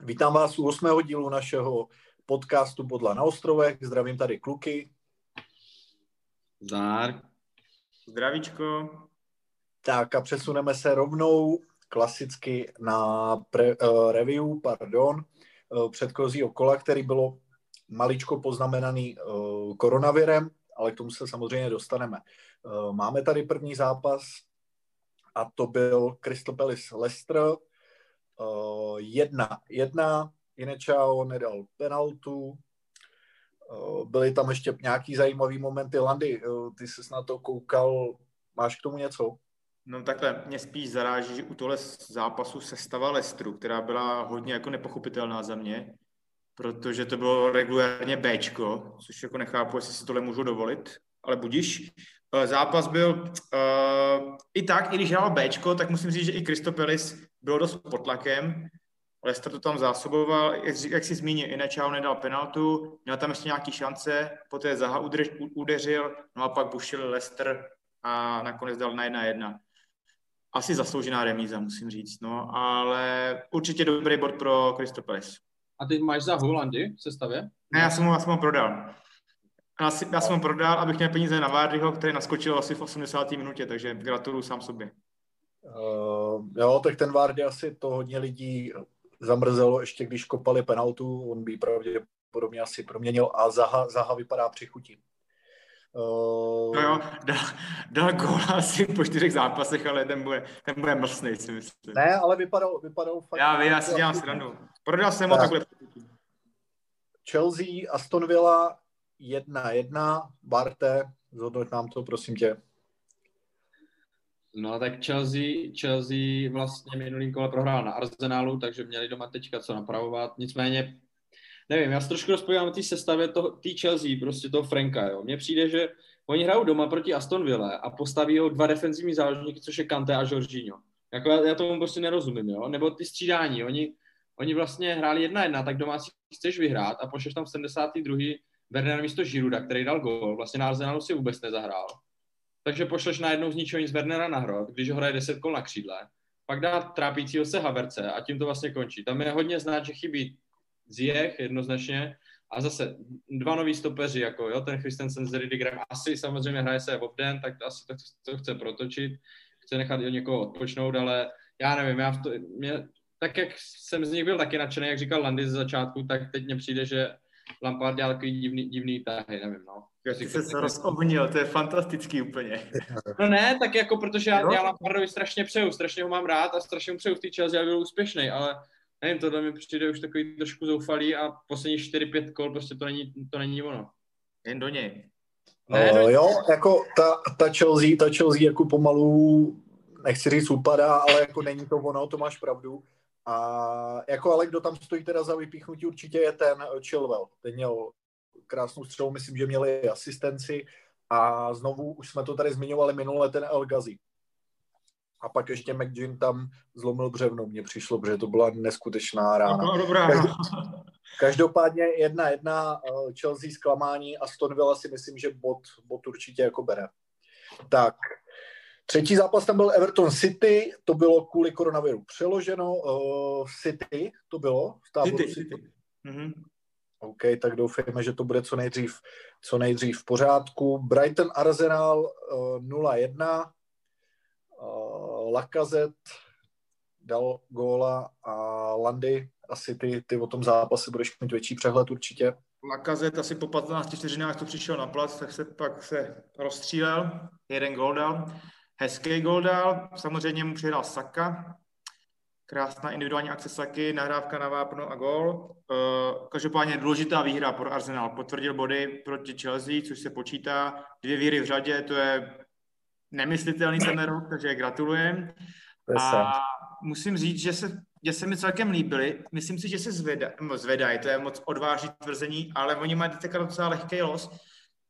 Vítám vás u osmého dílu našeho podcastu Bodla na ostrovech. Zdravím tady kluky. Zdar. Zdravíčko. Tak a přesuneme se rovnou klasicky na pre, uh, review, pardon, uh, předchozího kola, který bylo maličko poznamenaný uh, koronavirem, ale k tomu se samozřejmě dostaneme. Uh, máme tady první zápas a to byl Crystal Palace Leicester, uh, jedna, jedna, Inečao nedal penaltu, uh, byly tam ještě nějaký zajímavý momenty. Landy, uh, ty jsi na to koukal, máš k tomu něco? No takhle, mě spíš zaráží, že u tohle zápasu sestava Lestru, která byla hodně jako nepochopitelná za mě, protože to bylo regulárně Bčko, což jako nechápu, jestli si tohle můžu dovolit, ale budíš. Zápas byl uh, i tak, i když hrál Bčko, tak musím říct, že i Kristopelis bylo dost pod tlakem. Leicester to tam zásoboval, jak si zmínil, Inečau nedal penaltu, měl tam ještě nějaký šance, poté Zaha udeřil, no a pak bušil Leicester a nakonec dal na jedna jedna. Asi zasloužená remíza, musím říct, no, ale určitě dobrý bod pro Crystal Palace. A ty máš za Holandy v sestavě? Ne, já jsem ho, já jsem ho prodal. Já, si, já jsem ho prodal, abych měl peníze na Vardyho, který naskočil asi v 80. minutě, takže gratuluju sám sobě. Uh, jo, tak ten Vardy asi to hodně lidí zamrzelo, ještě když kopali penaltu, on by pravděpodobně asi proměnil a Zaha, Zaha vypadá při chuti. Uh... No jo, dal, dal gól asi po čtyřech zápasech, ale ten bude, ten bude mlsnej, si myslím. Ne, ale vypadal, vypadal fakt... Já vím, já si dělám stranu. Prodal jsem ho, tak bude Chelsea, Aston Villa 1-1, Barte, zhodnoť nám to, prosím tě. No tak Chelsea, Chelsea vlastně minulým kole prohrál na Arsenalu, takže měli doma teďka co napravovat. Nicméně, nevím, já se trošku rozpojím na té sestavě té Chelsea, prostě toho Franka, jo. Mně přijde, že oni hrajou doma proti Aston Villa a postaví ho dva defenzivní záložníky, což je Kante a Jorginho. Jako já, já tomu prostě nerozumím, jo. Nebo ty střídání, oni, oni vlastně hráli jedna jedna, tak doma si chceš vyhrát a pošleš tam v 72. Werner místo Žiruda, který dal gol, vlastně na Arsenalu si vůbec nezahrál takže pošleš najednou z ničeho nic Wernera na hrot, když ho hraje 10 kol na křídle, pak dá trápícího se Haverce a tím to vlastně končí. Tam je hodně znát, že chybí Ziyech jednoznačně a zase dva noví stopeři, jako jo, ten Christensen s Ridigerem asi samozřejmě hraje se den, tak asi to, to chce protočit, chce nechat někoho odpočnout, ale já nevím, já v to, mě, tak jak jsem z nich byl taky nadšený, jak říkal Landy ze začátku, tak teď mně přijde, že Lampard dělal takový divný, divný tahy, nevím, no. Já ty se tak... rozohnil, to je fantastický úplně. No ne, tak jako, protože já, já Lampardovi strašně přeju, strašně ho mám rád a strašně mu přeju v té Chelsea, aby byl úspěšný, ale nevím, tohle mi přijde už takový trošku zoufalý a poslední 4-5 kol prostě to není, to není ono. Jen do něj. Ne, no, jo, jako ta, ta Chelsea, ta Chelsea jako pomalu, nechci říct upadá, ale jako není to ono, to máš pravdu. A jako ale kdo tam stojí teda za vypíchnutí určitě je ten Chilwell. Ten měl krásnou střelu, myslím, že měli asistenci a znovu, už jsme to tady zmiňovali minule, ten El Ghazi. A pak ještě McGinn tam zlomil břevno, mně přišlo, protože to byla neskutečná rána. No, dobrá. Každopádně jedna jedna eh, Chelsea zklamání a Aston Villa si myslím, že bod, bod určitě jako bere. Tak, třetí zápas tam byl Everton City, to bylo kvůli koronaviru přeloženo. Uh, City to bylo v táboru City. City. Mm-hmm. OK, tak doufejme, že to bude co nejdřív, co nejdřív v pořádku. Brighton Arsenal uh, 0-1. Uh, Lacazette dal góla a Landy, asi ty, ty o tom zápase budeš mít větší přehled určitě. Lacazette asi po 15 vteřinách, to přišel na plac, tak se pak se rozstřílel, jeden gól dal. Hezký gól dal, samozřejmě mu přihrál Saka, Krásná individuální akce Saky, nahrávka na vápno a gol. Uh, každopádně důležitá výhra pro Arsenal. Potvrdil body proti Chelsea, což se počítá. Dvě víry v řadě, to je nemyslitelný ten rok, takže gratulujem. A musím říct, že se, že se mi celkem líbily. Myslím si, že se zvedají, zvedají, to je moc odvážný tvrzení, ale oni mají teďka docela lehký los.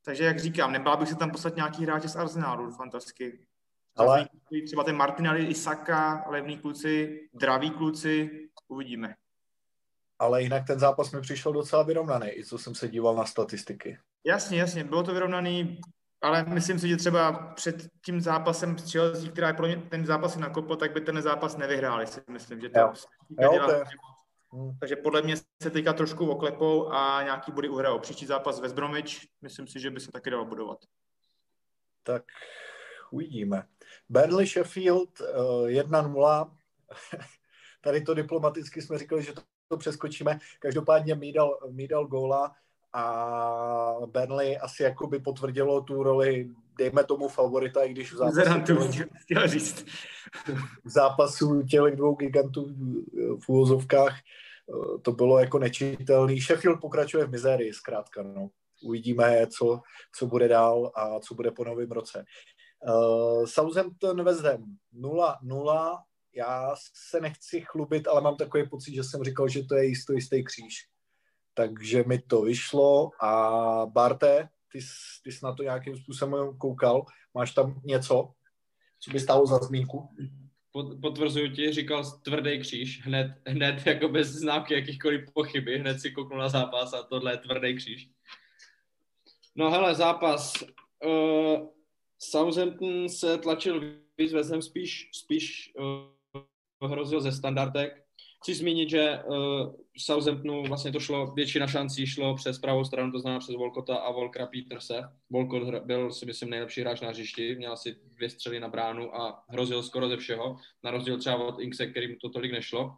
Takže jak říkám, nebál bych se tam poslat nějaký hráče z Arsenalu, fantasticky. Ale... Třeba ten Martinelli, Isaka, levní kluci, draví kluci, uvidíme. Ale jinak ten zápas mi přišel docela vyrovnaný, i co jsem se díval na statistiky. Jasně, jasně, bylo to vyrovnaný, ale myslím si, že třeba před tím zápasem s Chelsea, která je pro ně ten zápas nakopl, tak by ten zápas nevyhráli, si myslím, že to jo. Jo, je, Hmm. Takže podle mě se teďka trošku oklepou a nějaký body uhrajou. Příští zápas West Bromwich, myslím si, že by se taky dalo budovat. Tak uvidíme. Burnley Sheffield uh, 1-0. Tady to diplomaticky jsme říkali, že to, to přeskočíme. Každopádně Mídal, Mídal góla a Burnley asi jakoby potvrdilo tu roli, dejme tomu favorita, i když v zápasu, chtěl říct. v zápasu těch dvou gigantů v úvozovkách to bylo jako nečitelný. Sheffield pokračuje v mizérii zkrátka, no. Uvidíme, co, co bude dál a co bude po novém roce. Uh, Southampton West Ham 0-0. Já se nechci chlubit, ale mám takový pocit, že jsem říkal, že to je jistý, jistý kříž takže mi to vyšlo a Barte, ty, ty jsi na to nějakým způsobem koukal, máš tam něco, co by stálo za zmínku? Potvrzuju ti, říkal tvrdý kříž, hned, hned jako bez známky jakýchkoliv pochyby, hned si kouknul na zápas a tohle je tvrdý kříž. No hele, zápas. Uh, Southampton se tlačil víc, vezem spíš, spíš uh, hrozil ze standardek, Chci zmínit, že uh, Southamptonu vlastně to šlo, většina šancí šlo přes pravou stranu, to znamená přes Volkota a Volkra Peterse. Volkot byl si myslím nejlepší hráč na hřišti, měl asi dvě střely na bránu a hrozil skoro ze všeho, na rozdíl třeba od Inkse, kterým to tolik nešlo.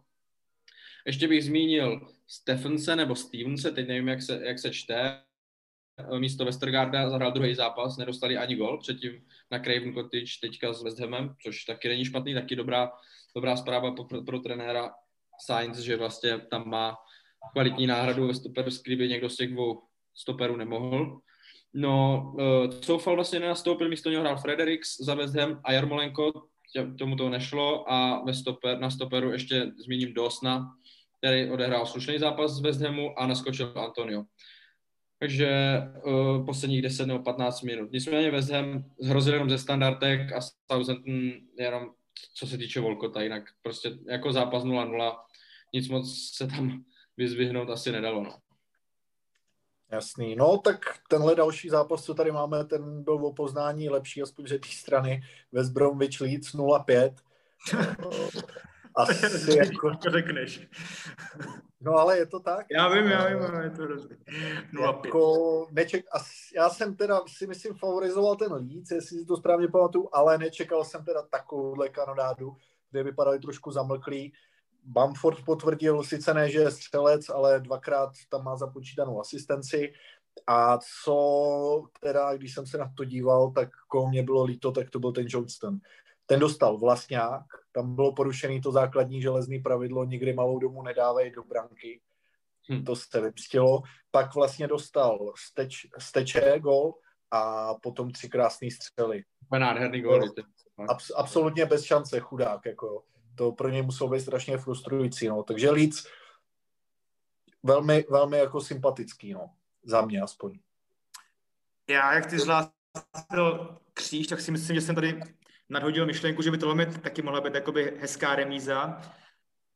Ještě bych zmínil Stephense nebo Stevense, teď nevím, jak se, jak se čte, místo Westergarda zahrál druhý zápas, nedostali ani gol, předtím na Craven Cottage teďka s West Hamem, což taky není špatný, taky dobrá, dobrá zpráva pro, pro trenéra Sainz, že vlastně tam má kvalitní náhradu ve stoperu, kdyby někdo z těch dvou stoperů nemohl. No, uh, Coufal vlastně nenastoupil, místo něho hrál Fredericks za West Ham a Jarmolenko, tomu to nešlo a ve stoper, na stoperu ještě zmíním Dosna, který odehrál slušný zápas z West Hamu a naskočil Antonio. Takže uh, posledních 10 nebo 15 minut. Nicméně West Ham zhrozil jenom ze standardek a Southampton jenom co se týče Volkota, jinak prostě jako zápas 0-0 nic moc se tam vyzvihnout asi nedalo. No. Jasný. No, tak tenhle další zápas, co tady máme, ten byl o poznání lepší, aspoň ze té strany. West Bromwich Leeds 0-5. Asi jako... To řekneš. No ale je to tak. Já vím, já vím, ale je to hrozný. Jako neček, já jsem teda si myslím favorizoval ten Leeds, jestli si to správně pamatuju, ale nečekal jsem teda takovouhle kanonádu, kde vypadali trošku zamlklí. Bamford potvrdil sice ne, že je střelec, ale dvakrát tam má započítanou asistenci. A co teda, když jsem se na to díval, tak koho mě bylo líto, tak to byl ten Johnston. Ten dostal vlastňák, tam bylo porušený to základní železný pravidlo, nikdy malou domu nedávej do branky. Hmm. To se vypstilo. Pak vlastně dostal steč, steče gol a potom tři krásné střely. Nádherný gol. Abs, absolutně bez šance, chudák. Jako to pro něj muselo být strašně frustrující, no. Takže Leeds velmi, velmi jako sympatický, no. Za mě aspoň. Já, jak ty zhlásil kříž, tak si myslím, že jsem tady nadhodil myšlenku, že by tohle taky mohla být jakoby hezká remíza.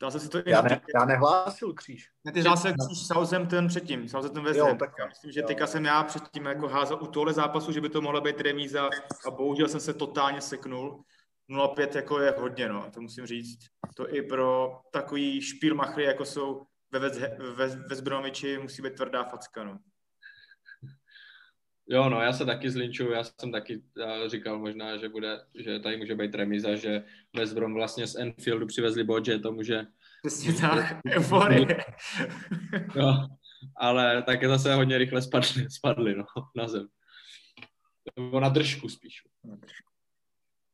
Dal se si to já, ne, já nehlásil kříž. Ne, ty hlásil kříž Southampton předtím, Southampton West jo, tak, Myslím, že jo. teďka jsem já předtím jako házel u tohle zápasu, že by to mohla být remíza a bohužel jsem se totálně seknul. 0,5 jako je hodně, no, to musím říct. To i pro takový špílmachry, jako jsou ve, ve, ve, ve Zbromiči, musí být tvrdá facka, no. Jo, no, já se taky zlinčuju, já jsem taky já říkal možná, že bude, že tady může být remiza, že West Brom vlastně z Enfieldu přivezli bod, že to může... Přesně tak, euforie. no, ale také zase hodně rychle spadli, spadli no, na zem. Nebo na držku spíš.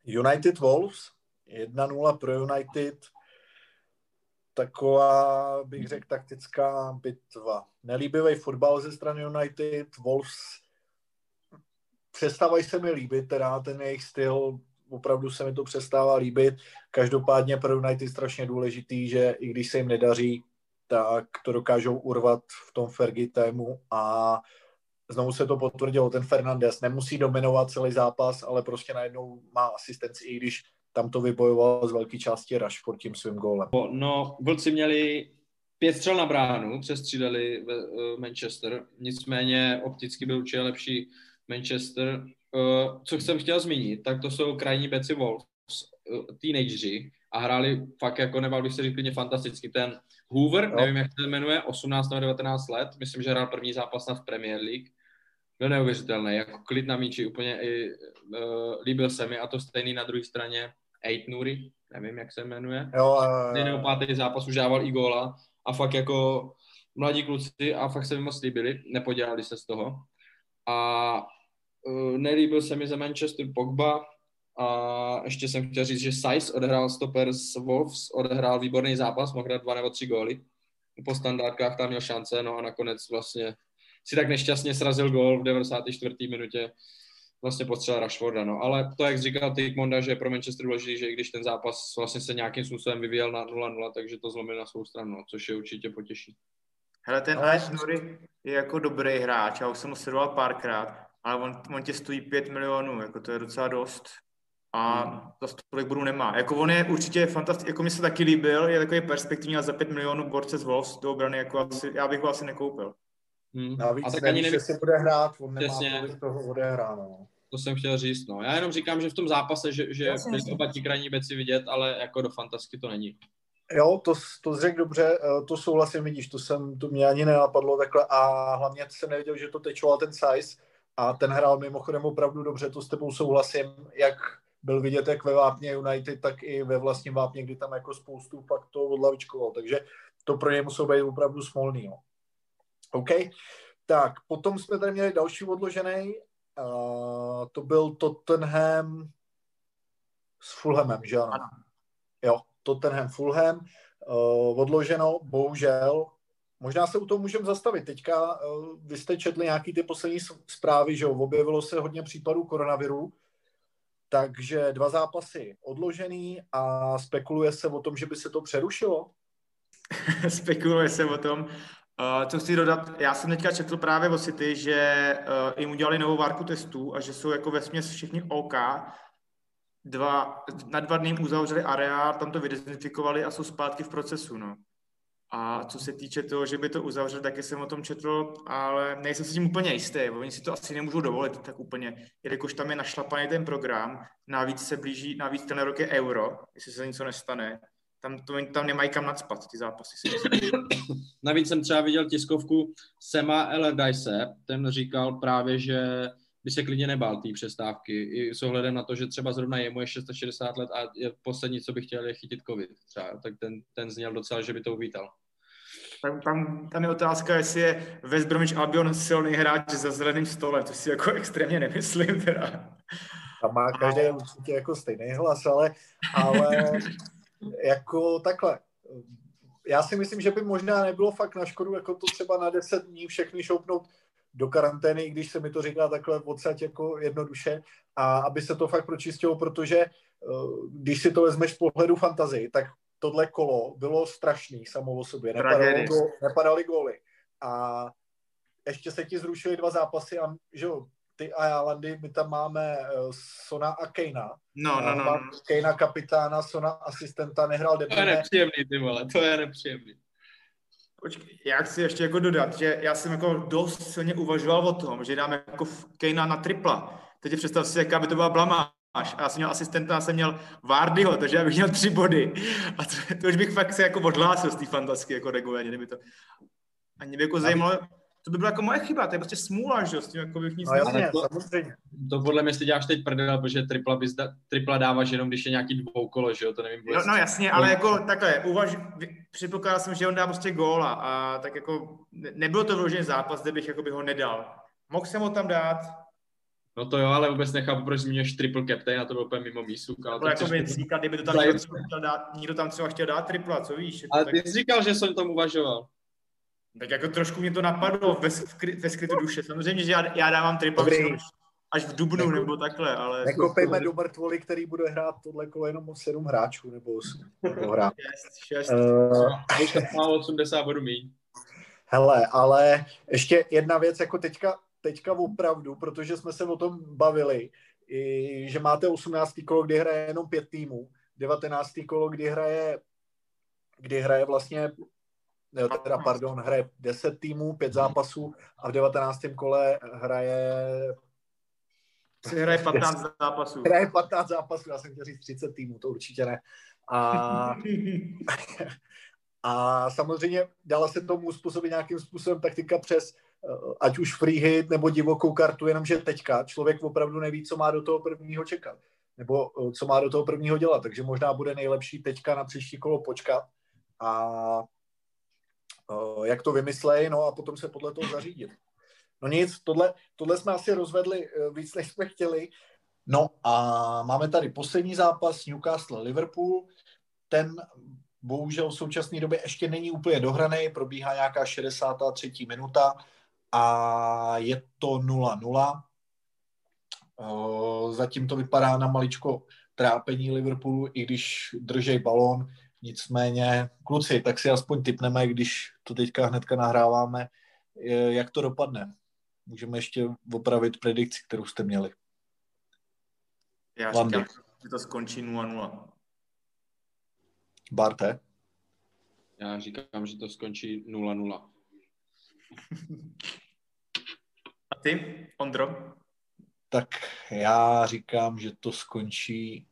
United Wolves, 1-0 pro United, taková, bych řekl, taktická bitva. Nelíbivý fotbal ze strany United, Wolves přestávají se mi líbit, teda ten jejich styl, opravdu se mi to přestává líbit. Každopádně pro United strašně důležitý, že i když se jim nedaří, tak to dokážou urvat v tom Fergie tému a znovu se to potvrdilo, ten Fernandez nemusí dominovat celý zápas, ale prostě najednou má asistenci, i když tam to vybojoval z velké části Rashford tím svým gólem. No, vlci měli pět střel na bránu, přestřídali v Manchester, nicméně opticky byl určitě lepší Manchester. Co jsem chtěl zmínit, tak to jsou krajní beci Wolves, teenageři, a hráli fakt jako nebal bych se říct klidně fantasticky. Ten Hoover, jo. nevím, jak se jmenuje, 18 nebo 19 let, myslím, že hrál první zápas na v Premier League. Byl neuvěřitelný, jako klid na míči, úplně i, uh, líbil se mi a to stejný na druhé straně Eight Nuri, nevím, jak se jmenuje. Jo, uh... pátý zápas už dával i góla a fakt jako mladí kluci a fakt se mi moc líbili, nepodělali se z toho. A uh, nelíbil se mi za Manchester Pogba a ještě jsem chtěl říct, že Size odehrál stoper s Wolves, odehrál výborný zápas, mohl dát dva nebo tři góly. Po standardkách tam měl šance, no a nakonec vlastně si tak nešťastně srazil gól v 94. minutě vlastně postřel Rashforda, no. Ale to, jak říkal Monda, že pro Manchester důležitý, že i když ten zápas vlastně se nějakým způsobem vyvíjel na 0-0, takže to zlomil na svou stranu, no, což je určitě potěší. Hele, ten Ash Nuri je jako dobrý hráč, já už jsem ho sledoval párkrát, ale on, on tě stojí 5 milionů, jako to je docela dost. A za tolik budu nemá. Jako on je určitě fantastický, jako mi se taky líbil, je takový perspektivní a za 5 milionů borce z Wolves do obrany, jako asi, já bych ho asi nekoupil. Hmm. Navíc a tak nevíš, ani neví... si bude hrát, on nemá Přesně. tolik toho odehráno. No. To jsem chtěl říct, no. Já jenom říkám, že v tom zápase, že, že oba ti krajní beci vidět, ale jako do fantasky to není. Jo, to, to řekl dobře, eh, to souhlasím, vidíš, to, jsem, to mě ani nenapadlo takhle a hlavně jsem neviděl, že to tečoval ten size a ten hrál mimochodem opravdu dobře, to s tebou souhlasím, jak byl vidět jak ve vápně United, tak i ve vlastním vápně, kdy tam jako spoustu pak to odlavičkoval, takže to pro ně muselo být opravdu smolný. No. OK, tak potom jsme tady měli další odložený, uh, to byl Tottenham s Fulhamem, že ano? ano. Jo, Tottenham Fulham, uh, odloženo, bohužel. Možná se u toho můžeme zastavit. Teďka uh, vy jste četli nějaký ty poslední zprávy, že objevilo se hodně případů koronaviru, takže dva zápasy odložený a spekuluje se o tom, že by se to přerušilo? spekuluje se o tom. Uh, co chci dodat, já jsem teďka četl právě o City, že uh, jim udělali novou várku testů a že jsou jako ve směs všichni OK. Dva, na dva dny uzavřeli areál, tam to vydezinfikovali a jsou zpátky v procesu. No. A co se týče toho, že by to uzavřel, taky jsem o tom četl, ale nejsem si tím úplně jistý. Oni si to asi nemůžou dovolit tak úplně, jelikož tam je našlapaný ten program, navíc se blíží, navíc ten rok je euro, jestli se něco nestane, tam, to, tam nemají kam nadspat, ty zápasy. Navíc jsem třeba viděl tiskovku Sema Allardyce, ten říkal právě, že by se klidně nebál té přestávky, i s ohledem na to, že třeba zrovna jemu je 660 let a je poslední, co by chtěl, je chytit covid třeba, tak ten, ten zněl docela, že by to uvítal. Tam, tam, tam je otázka, jestli je West Bromwich Albion silný hráč za zeleným stolem, to si jako extrémně nemyslím teda. Tam má každý určitě jako stejný hlas, ale, ale jako takhle. Já si myslím, že by možná nebylo fakt na škodu, jako to třeba na 10 dní všechny šoupnout do karantény, když se mi to říká takhle v odsaď jako jednoduše, a aby se to fakt pročistilo, protože eh, když si to vezmeš z pohledu fantazii, tak tohle kolo bylo strašný samo o sobě. Nepadaly, go, nepadaly góly. A ještě se ti zrušily dva zápasy a že jo, ty a Landy, my tam máme uh, Sona a Kejna. No, no, no, no. Kejna kapitána, Sona asistenta, nehrál debile. To je nepříjemný, ty vole, to je nepříjemný. Počkej, já chci ještě jako dodat, že já jsem jako dost silně uvažoval o tom, že dáme jako Kejna na tripla. Teď představ si, jaká by to byla blamáž. A já jsem měl asistenta, já jsem měl Vardyho, takže já bych měl tři body. A to, to už bych fakt se jako odhlásil z té fantasky jako regulérně, kdyby to... A mě by jako zajímalo, to by byla jako moje chyba, to je prostě smůla, že s tím jako bych nic no, jasně, to, samozřejmě. To podle mě si děláš teď prdel, protože tripla, bys da, tripla dáváš jenom, když je nějaký dvoukolo, že jo, to nevím. No, no jasně, ale jako takhle, uvaž, předpokládal jsem, že on dá prostě góla a tak jako nebylo to vyložený zápas, kde bych jako by ho nedal. Mohl jsem ho tam dát, No to jo, ale vůbec nechápu, proč zmíníš triple captain a to bylo úplně mimo mísu. Ale to jako by říkal, kdyby to tam někdo, chtěl dát, někdo tam třeba chtěl dát tripla, co víš? Ale tak... ty jsi říkal, že jsem tomu uvažoval. Tak jako trošku mě to napadlo ve, skry, ve skrytu duše. Samozřejmě, že já, já dávám triple až v Dubnu Neku, nebo takhle, ale... Nekopejme do mrtvoli, který bude hrát tohle kolo jenom o 7 hráčů, nebo 8. hrát. 6, 6. Uh, má 80 bodů míň. Hele, ale ještě jedna věc, jako teďka, teďka opravdu, protože jsme se o tom bavili, i, že máte 18. kolo, kdy hraje jenom pět týmů, 19. kolo, kdy hraje kdy hraje vlastně teda pardon, hraje 10 týmů, 5 zápasů a v 19. kole hraje si hraje 15 zápasů. Hraje 15 zápasů, já jsem chtěl říct 30 týmů, to určitě ne. A, a samozřejmě dala se tomu způsobit nějakým způsobem taktika přes eh, ať už free hit nebo divokou kartu, jenomže teďka člověk opravdu neví, co má do toho prvního čekat, nebo eh, co má do toho prvního dělat, takže možná bude nejlepší teďka na příští kolo počkat a jak to vymyslej, no a potom se podle toho zařídit. No nic, tohle, tohle jsme asi rozvedli víc, než jsme chtěli. No a máme tady poslední zápas Newcastle-Liverpool. Ten bohužel v současné době ještě není úplně dohraný, probíhá nějaká 63. minuta a je to 0-0. Zatím to vypadá na maličko trápení Liverpoolu, i když držej balón. Nicméně, kluci, tak si aspoň typneme, když to teďka hnedka nahráváme, jak to dopadne. Můžeme ještě opravit predikci, kterou jste měli. Já Landy. říkám, že to skončí 0-0. Barte? Já říkám, že to skončí 0-0. A ty, Ondro? Tak já říkám, že to skončí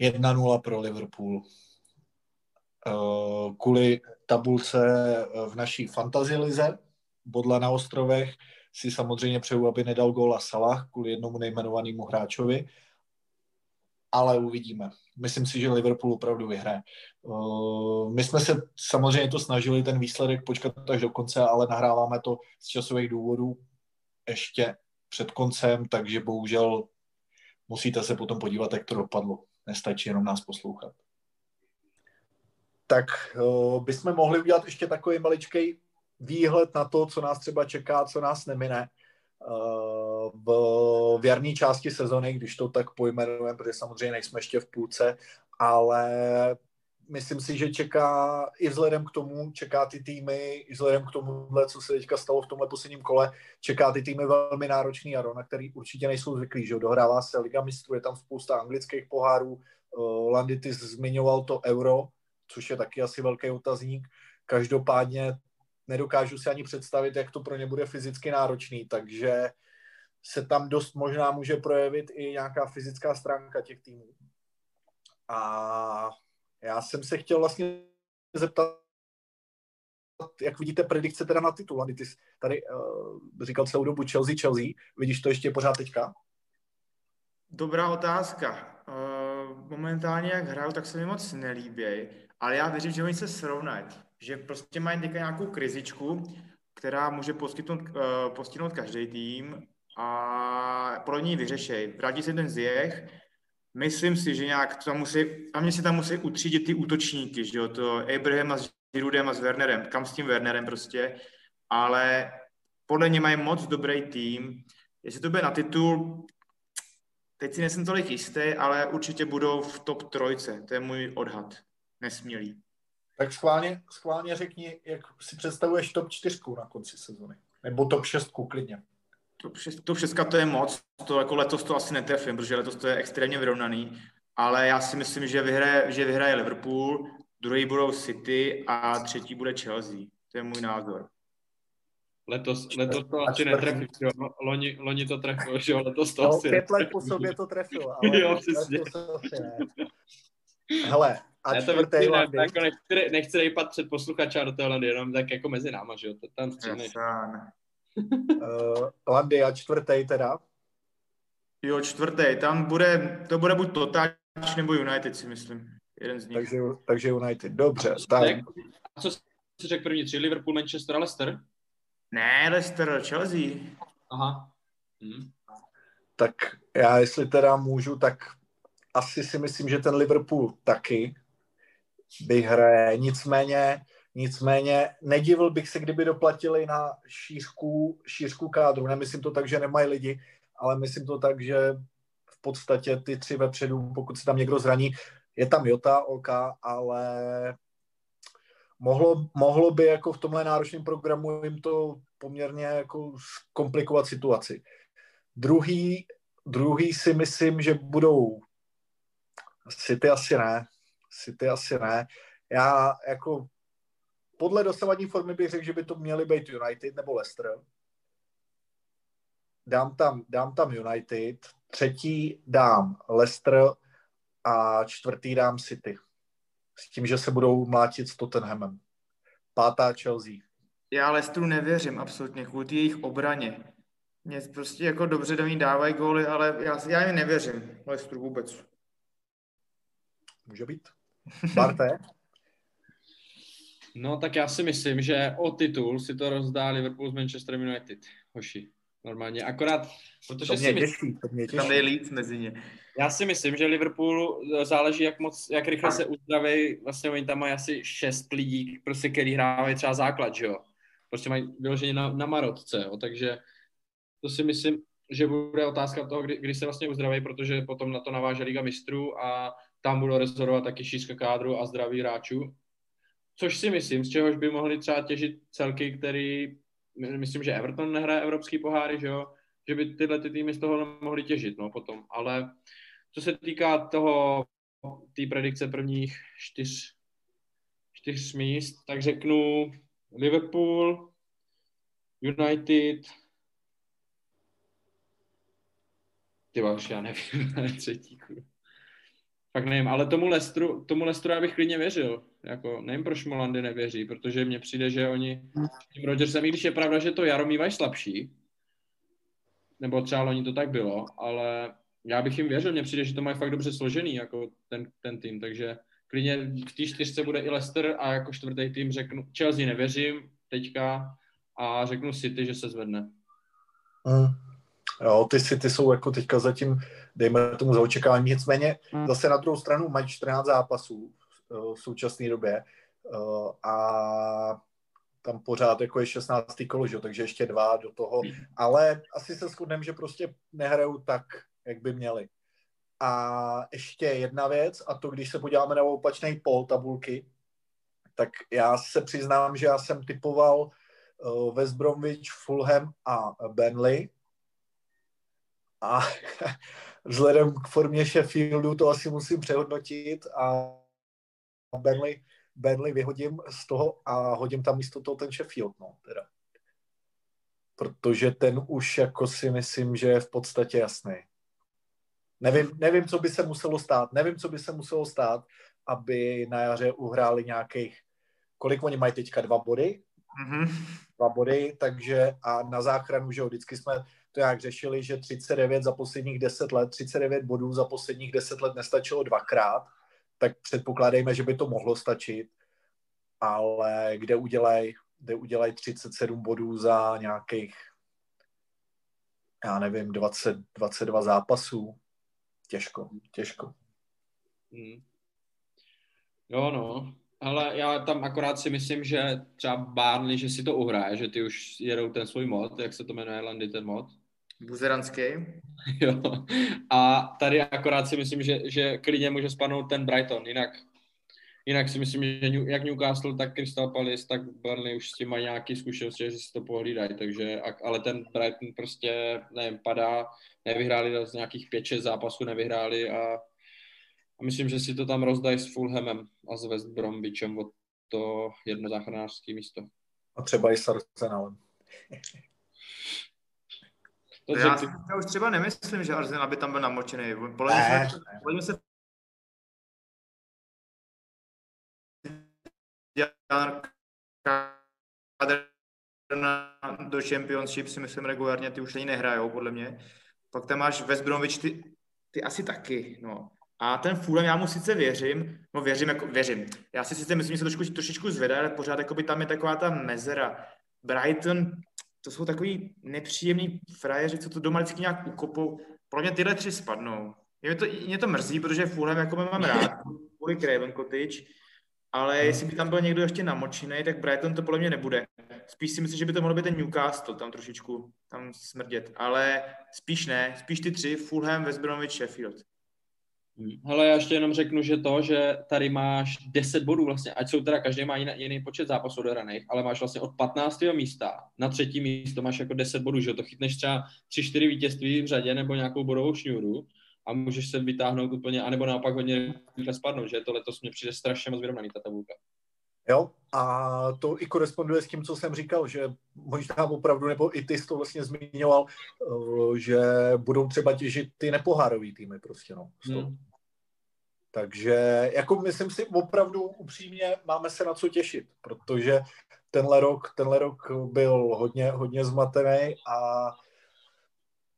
1-0 pro Liverpool. Eh, kvůli tabulce v naší fantasy lize, bodla na ostrovech, si samozřejmě přeju, aby nedal góla Salah kvůli jednomu nejmenovanému hráčovi, ale uvidíme. Myslím si, že Liverpool opravdu vyhraje. Uh, my jsme se samozřejmě to snažili ten výsledek počkat až do konce, ale nahráváme to z časových důvodů ještě před koncem, takže bohužel musíte se potom podívat, jak to dopadlo. Nestačí jenom nás poslouchat. Tak uh, bychom mohli udělat ještě takový maličký výhled na to, co nás třeba čeká, co nás nemine eh, v, jarní části sezony, když to tak pojmenujeme, protože samozřejmě nejsme ještě v půlce, ale myslím si, že čeká i vzhledem k tomu, čeká ty týmy, i vzhledem k tomu, co se teďka stalo v tomhle posledním kole, čeká ty týmy velmi náročný jaro, na který určitě nejsou zvyklí, že dohrává se Liga mistrů, je tam spousta anglických pohárů, eh, Landitis zmiňoval to euro, což je taky asi velký otazník. Každopádně nedokážu si ani představit, jak to pro ně bude fyzicky náročný, takže se tam dost možná může projevit i nějaká fyzická stránka těch týmů. A já jsem se chtěl vlastně zeptat, jak vidíte predikce teda na titul. Ty jsi tady uh, říkal celou dobu Chelsea, Chelsea. Vidíš to ještě pořád teďka? Dobrá otázka. Uh, momentálně, jak hraju, tak se mi moc nelíbí, ale já věřím, že oni se srovnají že prostě mají teďka nějakou krizičku, která může poskytnout, uh, postihnout každý tým a podle ní vyřešej. Vrátí se ten zjech, myslím si, že nějak tam musí, a mě si tam musí utřídit ty útočníky, že jo, to Abraham s Giroudem a s Wernerem, kam s tím Wernerem prostě, ale podle mě mají moc dobrý tým, jestli to bude na titul, teď si nejsem tolik jistý, ale určitě budou v top trojce, to je můj odhad, nesmělý. Tak schválně, schválně řekni, jak si představuješ top 4 na konci sezony. Nebo top 6 klidně. Top 6, top 6 to je moc, to jako letos to asi netrefím, protože letos to je extrémně vyrovnaný, ale já si myslím, že vyhraje, že vyhraje Liverpool, druhý budou City a třetí bude Chelsea. To je můj názor. Letos, letos to asi netrefil, jo. Loni, loni to trefil, že jo, letos to no, asi pět let po sobě to trefil, ale jo, přesně. Hele, a já to čtvrtý ne, Landy. Jako nechci, nechci rejpat před posluchača do té Landy, jenom tak jako mezi náma, že jo, to tam. Uh, Landy a čtvrtý teda? Jo, čtvrtý, tam bude, to bude buď Totáč nebo United, si myslím. Jeden z nich. Takže, takže United, dobře. A co, tak. a co jsi řekl první tři? Liverpool, Manchester a Leicester? Ne, Leicester, Chelsea. Aha. Hmm. Tak já jestli teda můžu, tak asi si myslím, že ten Liverpool taky vyhraje. Nicméně, nicméně nedivil bych se, kdyby doplatili na šířku, šířku kádru. Nemyslím to tak, že nemají lidi, ale myslím to tak, že v podstatě ty tři vepředu, pokud se tam někdo zraní, je tam Jota, OK, ale mohlo, mohlo by jako v tomhle náročném programu jim to poměrně jako komplikovat situaci. Druhý, druhý si myslím, že budou City asi ne. City asi ne. Já jako podle dosavadní formy bych řekl, že by to měly být United nebo Leicester. Dám tam, dám tam United. Třetí dám Leicester a čtvrtý dám City. S tím, že se budou mlátit s Tottenhamem. Pátá Chelsea. Já Lestru nevěřím absolutně, kvůli jejich obraně. Mě prostě jako dobře do ní dávají góly, ale já, já jim nevěřím Lestru vůbec. Může být. Barte? No tak já si myslím, že o titul si to rozdá Liverpool z Manchester United, hoši. Normálně, akorát, protože to mě si těší, to mě těší. Tam je líc mezi ně. Já si myslím, že Liverpool eh, záleží, jak moc, jak rychle se uzdraví. Vlastně oni tam mají asi šest lidí, prostě, který hrávají třeba základ, že jo. Prostě mají vyloženě na, na marotce, jo. takže to si myslím, že bude otázka toho, kdy, kdy se vlastně uzdraví, protože potom na to naváže Liga mistrů a tam budou rozhodovat taky šířka kádru a zdraví hráčů. Což si myslím, z čehož by mohli třeba těžit celky, který, myslím, že Everton nehraje evropský poháry, že jo, že by tyhle ty týmy z toho mohly těžit, no potom. Ale co se týká toho, té predikce prvních čtyř, čtyř míst, tak řeknu Liverpool, United, ty už já nevím, třetí. Fakt nevím, ale tomu Lestru, tomu Lestru já bych klidně věřil. Jako, nevím, proč Molandy nevěří, protože mně přijde, že oni tím Rodgersem, i když je pravda, že to Jaro mývají slabší, nebo třeba oni to tak bylo, ale já bych jim věřil, mně přijde, že to mají fakt dobře složený, jako ten, ten tým, takže klidně v té čtyřce bude i Leicester a jako čtvrtý tým řeknu, Chelsea nevěřím teďka a řeknu City, že se zvedne. Mm. Jo, ty City jsou jako teďka zatím, dejme tomu za očekávání, nicméně mm. zase na druhou stranu mají 14 zápasů v současné době eh, a tam pořád jako je 16. kolo, že? takže ještě dva do toho, ale asi se shodneme, že prostě nehrajou tak, jak by měli. A ještě jedna věc, a to když se podíváme na opačný pol tabulky, tak já se přiznám, že já jsem typoval uh, West Bromwich, Fulham a Burnley. A vzhledem k formě Sheffieldu to asi musím přehodnotit a Burnley, Burnley vyhodím z toho a hodím tam místo toho ten Sheffield, no, teda. Protože ten už jako si myslím, že je v podstatě jasný. Nevím, nevím, co by se muselo stát. Nevím, co by se muselo stát, aby na jaře uhráli nějakých, kolik oni mají teďka, dva body? Mm-hmm. Dva body, takže a na záchranu, že jo, vždycky jsme to jak řešili, že 39 za posledních 10 let, 39 bodů za posledních 10 let nestačilo dvakrát, tak předpokládejme, že by to mohlo stačit, ale kde udělají kde udělaj 37 bodů za nějakých já nevím, 20, 22 zápasů, těžko, těžko. Hmm. Jo, no. Ale já tam akorát si myslím, že třeba Barnley, že si to uhraje, že ty už jedou ten svůj mod, jak se to jmenuje, Landy, ten mod. Buzeranský. jo. A tady akorát si myslím, že, že klidně může spadnout ten Brighton, jinak Jinak si myslím, že jak Newcastle, tak Crystal Palace, tak Burnley už s tím mají nějaké zkušenosti, že si to pohlídají, takže, ale ten Brighton prostě, nevím, padá, nevyhráli z nějakých 5-6 zápasů, nevyhráli a, a myslím, že si to tam rozdají s Fulhamem a s West Bromwichem od to jedno záchranářské místo. A třeba i s Arsenalem. To já, ty... já už třeba nemyslím, že Arsenal by tam byl namočený. Podle mě se do Championship si myslím regulárně, ty už ani nehrajou, podle mě. Pak tam máš West Bromwich, ty, ty asi taky, no. A ten Fulham, já mu sice věřím, no věřím, jako věřím. Já si sice myslím, že se trošku, trošičku zvedá, ale pořád jako by tam je taková ta mezera. Brighton, to jsou takový nepříjemný frajeři, co to doma vždycky nějak ukopou. Pro mě tyhle tři spadnou. Mě to, mě to mrzí, protože Fulham jako mám rád, kvůli Craven Cottage, ale jestli by tam byl někdo ještě namočený, tak Brighton to podle mě nebude. Spíš si myslím, že by to mohlo být ten Newcastle, tam trošičku tam smrdět. Ale spíš ne, spíš ty tři, Fulham, West Bromwich, Sheffield. Hmm. Hele, já ještě jenom řeknu, že to, že tady máš 10 bodů vlastně, ať jsou teda každý má jiný, jiný počet zápasů odehraných, ale máš vlastně od 15. místa na třetí místo máš jako 10 bodů, že to chytneš třeba 3-4 vítězství v řadě nebo nějakou bodovou šňůru a můžeš se vytáhnout úplně, anebo naopak hodně rychle spadnout, že to letos mě přijde strašně moc vyrovnaný ta tabulka. Jo, a to i koresponduje s tím, co jsem říkal, že možná opravdu, nebo i ty jsi to vlastně zmiňoval, eh, že budou třeba těžit ty nepohárový týmy prostě, no. Hmm. Takže jako myslím si opravdu upřímně máme se na co těšit, protože tenhle rok, tenhle rok byl hodně, hodně zmatený a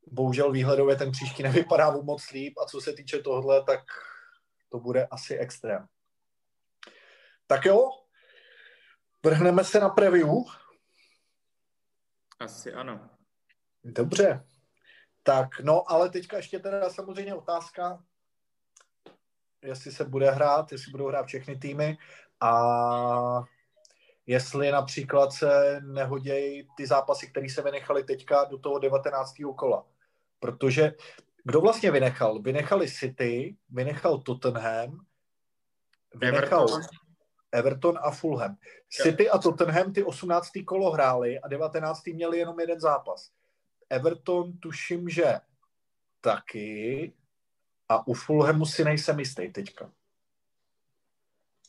bohužel výhledově ten příští nevypadá moc líp a co se týče tohle, tak to bude asi extrém. Tak jo, vrhneme se na preview. Asi ano. Dobře. Tak, no, ale teďka ještě teda samozřejmě otázka, jestli se bude hrát, jestli budou hrát všechny týmy a jestli například se nehodějí ty zápasy, které se vynechaly teďka do toho 19. kola. Protože kdo vlastně vynechal? Vynechali City, vynechal Tottenham, vynechal Everton, Everton a Fulham. City a Tottenham ty 18. kolo hráli a 19. měli jenom jeden zápas. Everton tuším, že taky a u Fulhamu si nejsem jistý teďka.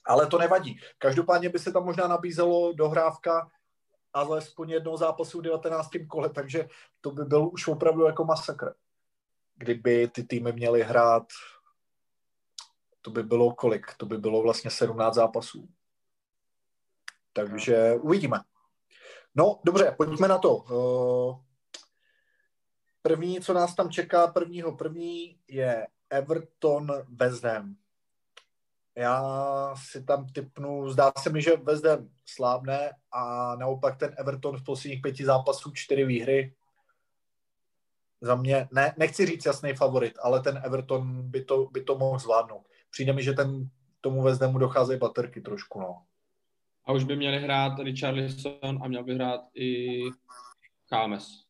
Ale to nevadí. Každopádně by se tam možná nabízelo dohrávka alespoň jednoho zápasu v 19. kole, takže to by byl už opravdu jako masakr. Kdyby ty týmy měly hrát, to by bylo kolik? To by bylo vlastně 17 zápasů. Takže uvidíme. No, dobře, pojďme na to. Eh, první, co nás tam čeká, prvního první je Everton Ham. Já si tam typnu, zdá se mi, že Ham slábne a naopak ten Everton v posledních pěti zápasů čtyři výhry. Za mě, ne, nechci říct jasný favorit, ale ten Everton by to, by to mohl zvládnout. Přijde mi, že ten, tomu Hamu docházejí baterky trošku, no. A už by měli hrát Richarlison a měl by hrát i Chámes.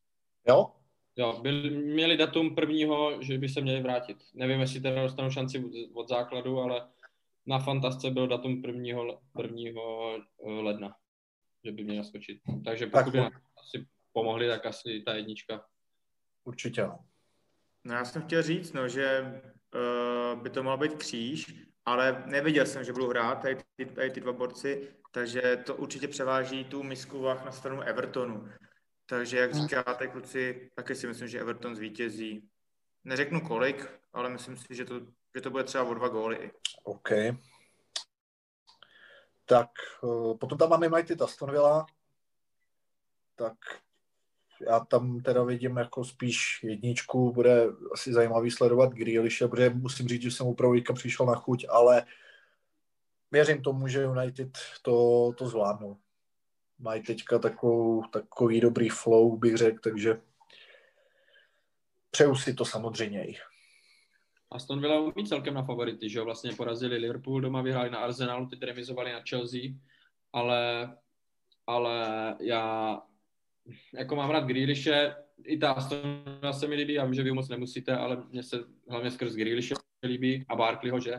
Jo? Jo, byl, měli datum prvního, že by se měli vrátit. Nevím, jestli teda dostanou šanci od základu, ale na Fantasce byl datum prvního, prvního eh, ledna, že by měli skočit. Takže pokud by asi pomohli, tak asi ta jednička. Určitě no. No já jsem chtěl říct, no, že uh, by to mohl být kříž, ale nevěděl jsem, že budou hrát tady ty, tady ty dva borci, takže to určitě převáží tu misku vah na stranu Evertonu. Takže jak hmm. říkáte, kluci, taky si myslím, že Everton zvítězí. Neřeknu kolik, ale myslím si, že to, že to bude třeba o dva góly. OK. Tak eh, potom tam máme United Aston Villa. Tak já tam teda vidím jako spíš jedničku, bude asi zajímavý sledovat Grealishe, protože musím říct, že jsem opravdu přišel na chuť, ale věřím tomu, že United to, to zvládnou mají teďka takovou, takový dobrý flow, bych řekl, takže přeju si to samozřejmě i. Aston Villa umí celkem na favority, že jo? Vlastně porazili Liverpool, doma vyhráli na Arsenalu, teď remizovali na Chelsea, ale, ale já jako mám rád Grealishe, i ta Aston Villa se mi líbí, já vím, že vy moc nemusíte, ale mně se hlavně skrz Grealishe líbí a Barkleyho, že?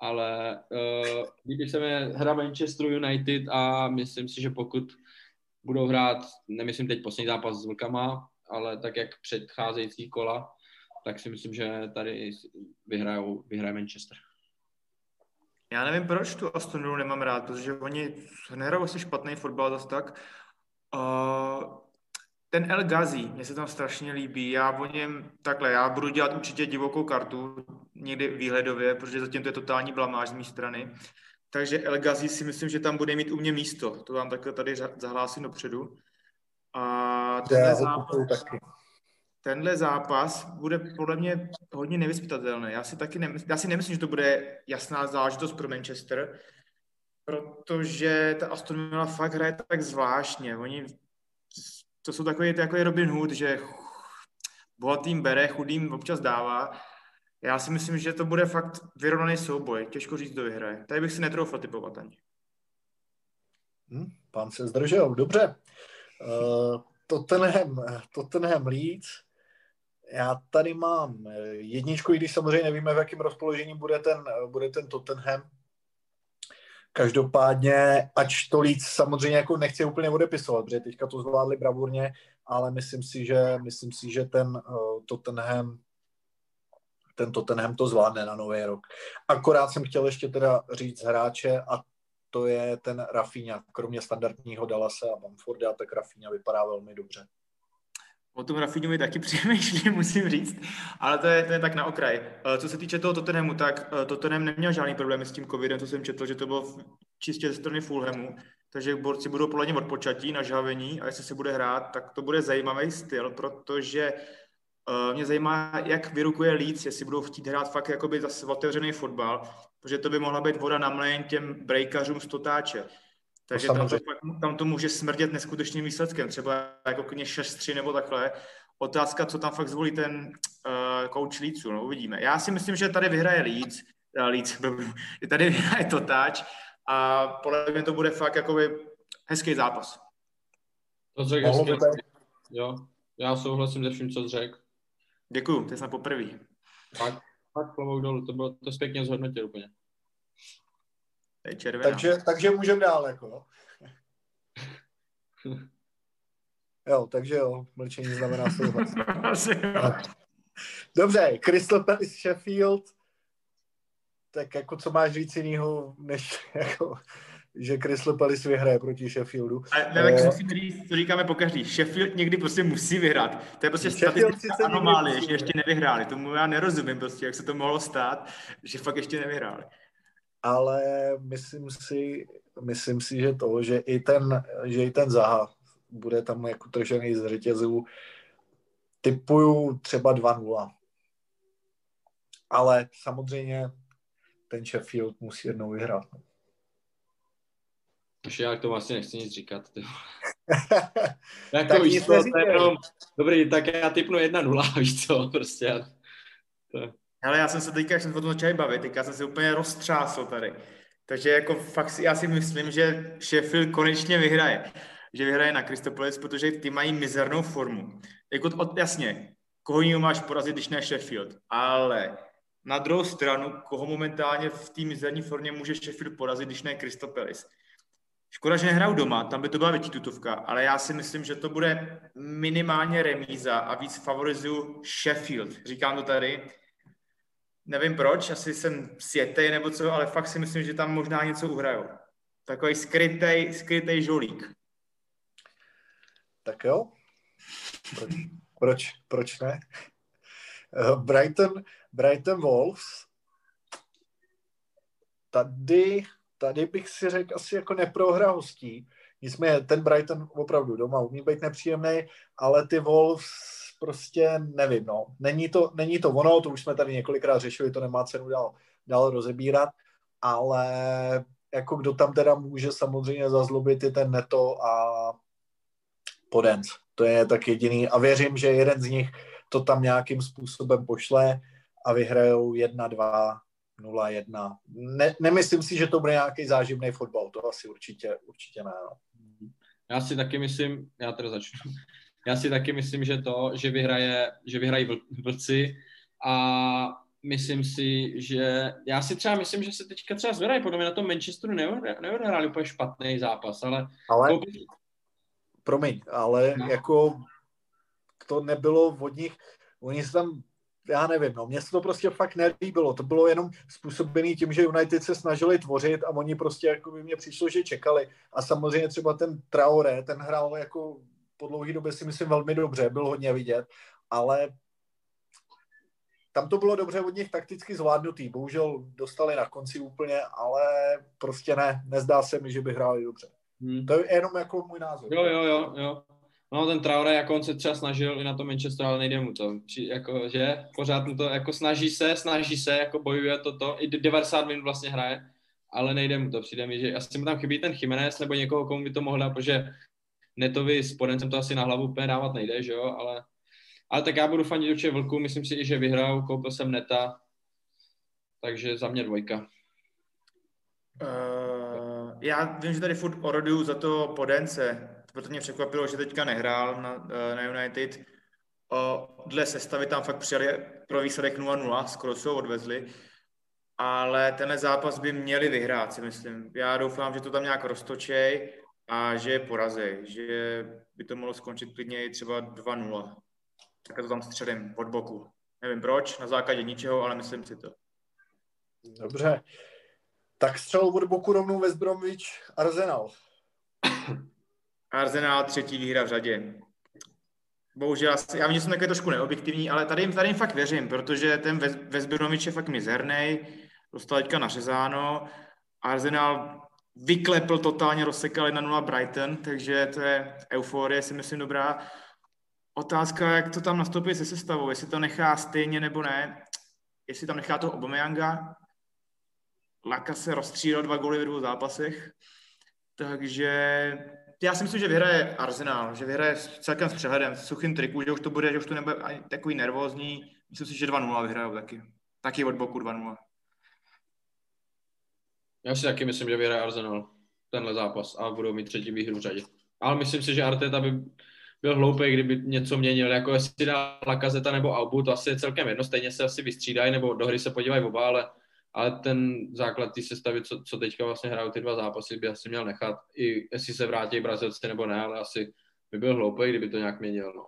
ale uh, líbí se mi hra Manchester United a myslím si, že pokud budou hrát, nemyslím teď poslední zápas s Vlkama, ale tak jak předcházející kola, tak si myslím, že tady vyhrajou, vyhraje Manchester. Já nevím, proč tu Aston Villa nemám rád, protože oni nehrajou asi špatný fotbal zase tak. Uh, ten El Ghazi, mně se tam strašně líbí. Já o něm, takhle, já budu dělat určitě divokou kartu, někdy výhledově, protože zatím to je totální blamáž z mé strany. Takže El Ghazi si myslím, že tam bude mít u mě místo. To vám takhle tady zahlásím dopředu. A tenhle zápas, tenhle zápas bude podle mě hodně nevyspytatelný. Já si taky nemysl, já si nemyslím, že to bude jasná záležitost pro Manchester, protože ta Aston Villa fakt hraje tak zvláštně. Oni to jsou takové jako je Robin Hood, že bohatým bere, chudým občas dává. Já si myslím, že to bude fakt vyrovnaný souboj. Těžko říct, kdo vyhraje. Tady bych si netroufal typovat ani. Hmm, pán se zdržel, dobře. Uh, Tottenham, Tottenham Leeds. Já tady mám jedničku, i když samozřejmě nevíme, v jakém rozpoložení bude ten, bude ten Tottenham. Každopádně, ač to líc samozřejmě jako nechci úplně odepisovat, protože teďka to zvládli bravurně, ale myslím si, že, myslím si, že ten uh, Tottenham ten Tottenham to zvládne na nový rok. Akorát jsem chtěl ještě teda říct hráče a to je ten Rafinha. Kromě standardního Dallase a Bamforda, tak Rafinha vypadá velmi dobře. O tom Rafinhovi taky přemýšlím, musím říct, ale to je, to je tak na okraj. Eh, co se týče toho Tottenhamu, tak eh, Tottenham neměl žádný problém s tím covidem, co jsem četl, že to bylo čistě ze strany Fulhamu, takže borci budou podle něm odpočatí, nažavení a jestli se bude hrát, tak to bude zajímavý styl, protože uh, mě zajímá, jak vyrukuje Leeds, jestli budou chtít hrát fakt jakoby zase otevřený fotbal, protože to by mohla být voda na mlén těm breakařům z totáče. Takže tam to, tam to může smrdět neskutečným výsledkem, třeba jako klidně 6-3 nebo takhle. Otázka, co tam fakt zvolí ten uh, coach Leedsu, no uvidíme. Já si myslím, že tady vyhraje Leeds, uh, Leeds, tady vyhraje Totáč a podle mě to bude fakt jakoby hezký zápas. To řekl hezký. Jo, já souhlasím se vším, co řekl. Děkuju, to je snad poprvé. Tak, tak klobouk dolů, to bylo to zpěkně zhodnotil úplně. To je červená. Takže, takže můžeme dál, jako. jo, takže jo, mlčení znamená souhlas. Dobře, Crystal Palace Sheffield, tak jako co máš říct jinýho, než jako, že Crystal Palace vyhraje proti Sheffieldu. A ne, tak musím říct, to říkáme po každý. Sheffield někdy prostě musí vyhrát. To je prostě statistická anomálie, že ještě nevyhráli. Tomu já nerozumím prostě, jak se to mohlo stát, že fakt ještě nevyhráli ale myslím si, myslím si, že to, že i ten, že i ten Zaha bude tam jako tržený z řetězů, typuju třeba 2-0. Ale samozřejmě ten Sheffield musí jednou vyhrát. Už já k tomu asi nechci nic říkat. jako tak víš co, jenom, dobrý, tak já typnu 1-0, víš co, prostě. To... Ale já jsem se teďka, jak jsem se o tom začal bavit, teďka jsem se úplně roztřásl tady. Takže jako fakt si, já si myslím, že Sheffield konečně vyhraje. Že vyhraje na Kristopolis, protože ty mají mizernou formu. Jako, od, jasně, koho jiného máš porazit, když ne Sheffield. Ale na druhou stranu, koho momentálně v té mizerní formě může Sheffield porazit, když ne Kristopolis. Škoda, že nehrajou doma, tam by to byla větší tutovka, ale já si myslím, že to bude minimálně remíza a víc favorizuju Sheffield. Říkám to tady, Nevím proč, asi jsem světej nebo co, ale fakt si myslím, že tam možná něco uhrajou. Takový skrytej, skrytej žolík. Tak jo. Proč, proč, proč ne? Eh, Brighton, Brighton Wolves. Tady, tady bych si řekl asi jako neprohra hostí. Nicméně ten Brighton opravdu doma umí být nepříjemný, ale ty Wolves prostě nevím, no. Není to, není to ono, to už jsme tady několikrát řešili, to nemá cenu dál, dál rozebírat, ale jako kdo tam teda může samozřejmě zazlobit je ten Neto a Podens. To je tak jediný a věřím, že jeden z nich to tam nějakým způsobem pošle a vyhrajou 1-2, 0-1. Ne, nemyslím si, že to bude nějaký záživný fotbal, to asi určitě, určitě ne. No. Já si taky myslím, já teda začnu, já si taky myslím, že to, že, vyhraje, že vyhrají vlci a myslím si, že já si třeba myslím, že se teďka třeba zvedají, podle mě na tom Manchesteru neodhráli úplně špatný zápas, ale... Ale, promiň, ale no. jako to nebylo od nich, oni se tam, já nevím, no, mně se to prostě fakt nelíbilo, to bylo jenom způsobený tím, že United se snažili tvořit a oni prostě, jako by mě přišlo, že čekali a samozřejmě třeba ten Traore, ten hrál jako po dlouhé době si myslím velmi dobře, byl hodně vidět, ale tam to bylo dobře od nich takticky zvládnutý. Bohužel dostali na konci úplně, ale prostě ne, nezdá se mi, že by hráli dobře. Hmm. To je jenom jako můj názor. Jo, jo, jo, jo. No ten Traore, jako on se třeba snažil i na tom Manchester, ale nejde mu to. Při, jako, že pořád mu to, jako snaží se, snaží se, jako bojuje toto, i 90 minut vlastně hraje, ale nejde mu to. Přijde mi, že asi mu tam chybí ten Jiménez nebo někoho, komu by to mohl dát, protože Netovi s Podencem to asi na hlavu úplně dávat nejde, že jo, ale, ale tak já budu fandit určitě Vlku, myslím si i, že vyhrál, koupil jsem Neta, takže za mě dvojka. Uh, já vím, že tady furt oroduju za to Podence, proto mě překvapilo, že teďka nehrál na, eh, na United. O, dle sestavy tam fakt přijali pro výsledek 0-0, skoro se ho odvezli, ale tenhle zápas by měli vyhrát, si myslím. Já doufám, že to tam nějak roztočej a že je porazej, že by to mohlo skončit klidně i třeba 2-0. Tak to tam středem od boku. Nevím proč, na základě ničeho, ale myslím si to. Dobře. Tak střelou od boku rovnou West Bromwich Arsenal. Arsenal třetí výhra v řadě. bohužel, já vím, že jsem takový trošku neobjektivní, ale tady jim, tady jim fakt věřím, protože ten Vezbirovič je fakt mizerný, dostal teďka nařezáno, Arsenal vyklepl totálně, rozsekal 1-0 Brighton, takže to je euforie, si myslím, dobrá. Otázka, jak to tam nastoupí se sestavou, jestli to nechá stejně nebo ne, jestli tam nechá toho Obameyanga, Laka se rozstřílel dva góly v dvou zápasech, takže já si myslím, že vyhraje Arsenal, že vyhraje celkem s přehledem, s suchým triku, že už to bude, že už to nebude ani takový nervózní. Myslím si, že 2-0 vyhrajou taky. Taky od boku 2-0. Já si taky myslím, že vyhraje Arsenal tenhle zápas a budou mít třetí výhru v řadě. Ale myslím si, že Arteta by byl hloupý, kdyby něco měnil, jako jestli dá Lakazeta nebo Albu, to asi je celkem jedno, stejně se asi vystřídají, nebo do hry se podívají oba, ale ale ten základ té sestavy, co, co teďka vlastně hrajou ty dva zápasy, by asi měl nechat, i jestli se vrátí Brazilci nebo ne, ale asi by byl hloupý, kdyby to nějak měnil. No.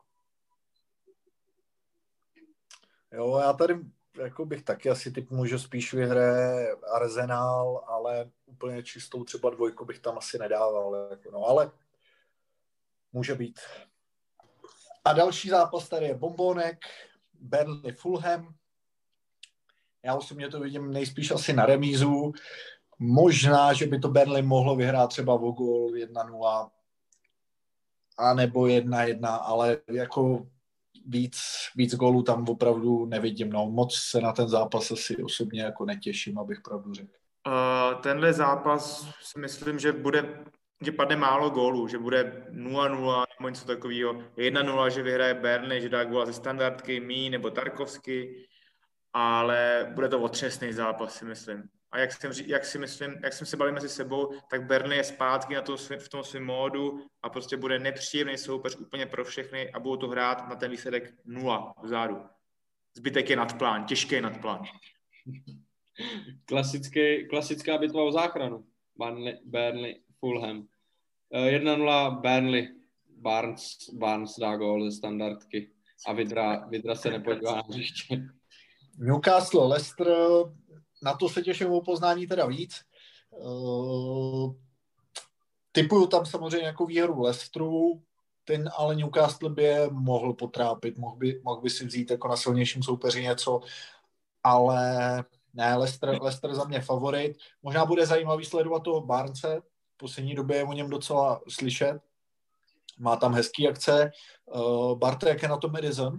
Jo, já tady jako bych taky asi typ můžu spíš vyhraje Arsenal, ale úplně čistou třeba dvojku bych tam asi nedával. Jako no, ale může být. A další zápas tady je Bombonek, Burnley Fulham. Já osobně to vidím nejspíš asi na remízu. Možná, že by to Burnley mohlo vyhrát třeba o gol 1-0 a nebo 1-1, ale jako víc, víc gólů tam opravdu nevidím. No, moc se na ten zápas asi osobně jako netěším, abych pravdu řekl. Uh, tenhle zápas si myslím, že bude že padne málo gólů, že bude 0-0 nebo něco takového, 1-0, že vyhraje Burnley, že dá góla ze standardky, Mí nebo Tarkovsky, ale bude to otřesný zápas, si myslím. A jak, jsem, jak, si myslím, jak jsem se bavil mezi sebou, tak Burnley je zpátky na to, v tom svém módu a prostě bude nepříjemný soupeř úplně pro všechny a budou to hrát na ten výsledek nula vzadu. Zbytek je nadplán, těžký nadplán. Klasický, klasická bitva o záchranu. Burnley, Burnley Fulham. 1-0 eh, Burnley. Barnes, Barnes dá gól ze standardky a Vidra, Vidra se nepodívá na hřiště. Newcastle, Leicester, na to se těším o poznání teda víc. Uh, typuju tam samozřejmě jako výhru Leicesteru, ten ale Newcastle by je mohl potrápit, mohl by, mohl by si vzít jako na silnějším soupeři něco, ale ne, Leicester, Leicester za mě favorit. Možná bude zajímavý sledovat toho Barnce, v poslední době je o něm docela slyšet. Má tam hezký akce. Uh, Barte, jak je na to Madison?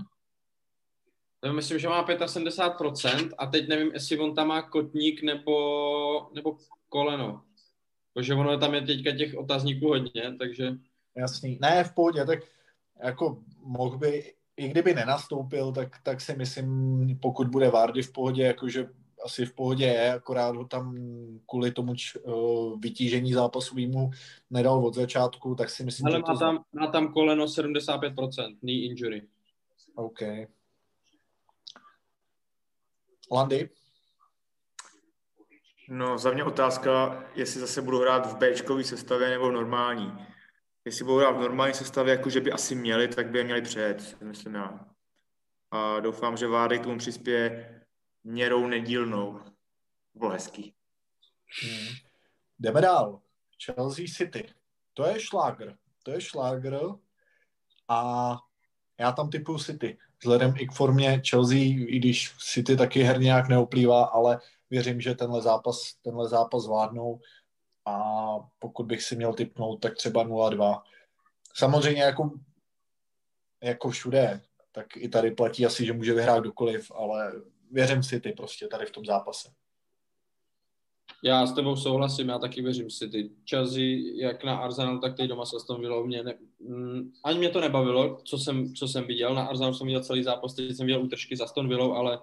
Myslím, že má 75% a teď nevím, jestli on tam má kotník nebo, nebo koleno. Protože ono tam je teďka těch otazníků hodně, takže... Jasný. Ne, v pohodě, tak jako mohl by, i kdyby nenastoupil, tak, tak si myslím, pokud bude Vardy v pohodě, jakože asi v pohodě je, akorát ho tam kvůli tomu č, uh, vytížení zápasovému nedal od začátku, tak si myslím, Ale že má, to... tam, má tam koleno 75%, knee injury. OK. Landy? No, za mě otázka, jestli zase budu hrát v Bčkový sestavě nebo v normální. Jestli budou hrát v normální sestavě, jako že by asi měli, tak by je měli přejet, myslím já. A doufám, že Vádek tomu přispěje měrou nedílnou. Bylo hezký. Hmm. Jdeme dál. Chelsea City. To je šlágr. To je šlágr a já tam typuju City vzhledem i k formě Chelsea, i když City taky herně nějak neoplývá, ale věřím, že tenhle zápas, tenhle zápas zvládnou a pokud bych si měl typnout, tak třeba 0-2. Samozřejmě jako, jako všude, tak i tady platí asi, že může vyhrát kdokoliv, ale věřím City prostě tady v tom zápase. Já s tebou souhlasím, já taky věřím si ty Chelsea, jak na Arsenal, tak teď doma se s tom Villou mě ne, mm, ani mě to nebavilo, co jsem, co jsem viděl. Na Arsenal jsem viděl celý zápas, teď jsem viděl útržky za Aston Villou, ale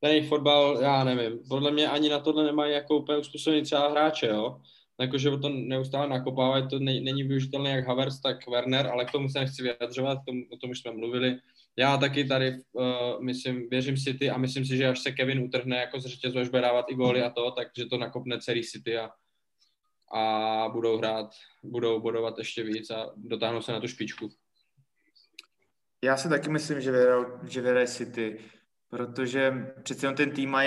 ten jejich fotbal, já nevím. Podle mě ani na tohle nemají jako úplně uspůsobený třeba hráče, jo. Jakože to neustále nakopávají, to není využitelné jak Havertz, tak Werner, ale k tomu se nechci vyjadřovat, k tomu, o tom už jsme mluvili já taky tady, uh, myslím, věřím City a myslím si, že až se Kevin utrhne jako z řetězu, až bude dávat i góly a to, takže to nakopne celý City a, a budou hrát, budou bodovat ještě víc a dotáhnou se na tu špičku. Já si taky myslím, že vyhraje, že vyhraje City, protože přece ten tým má,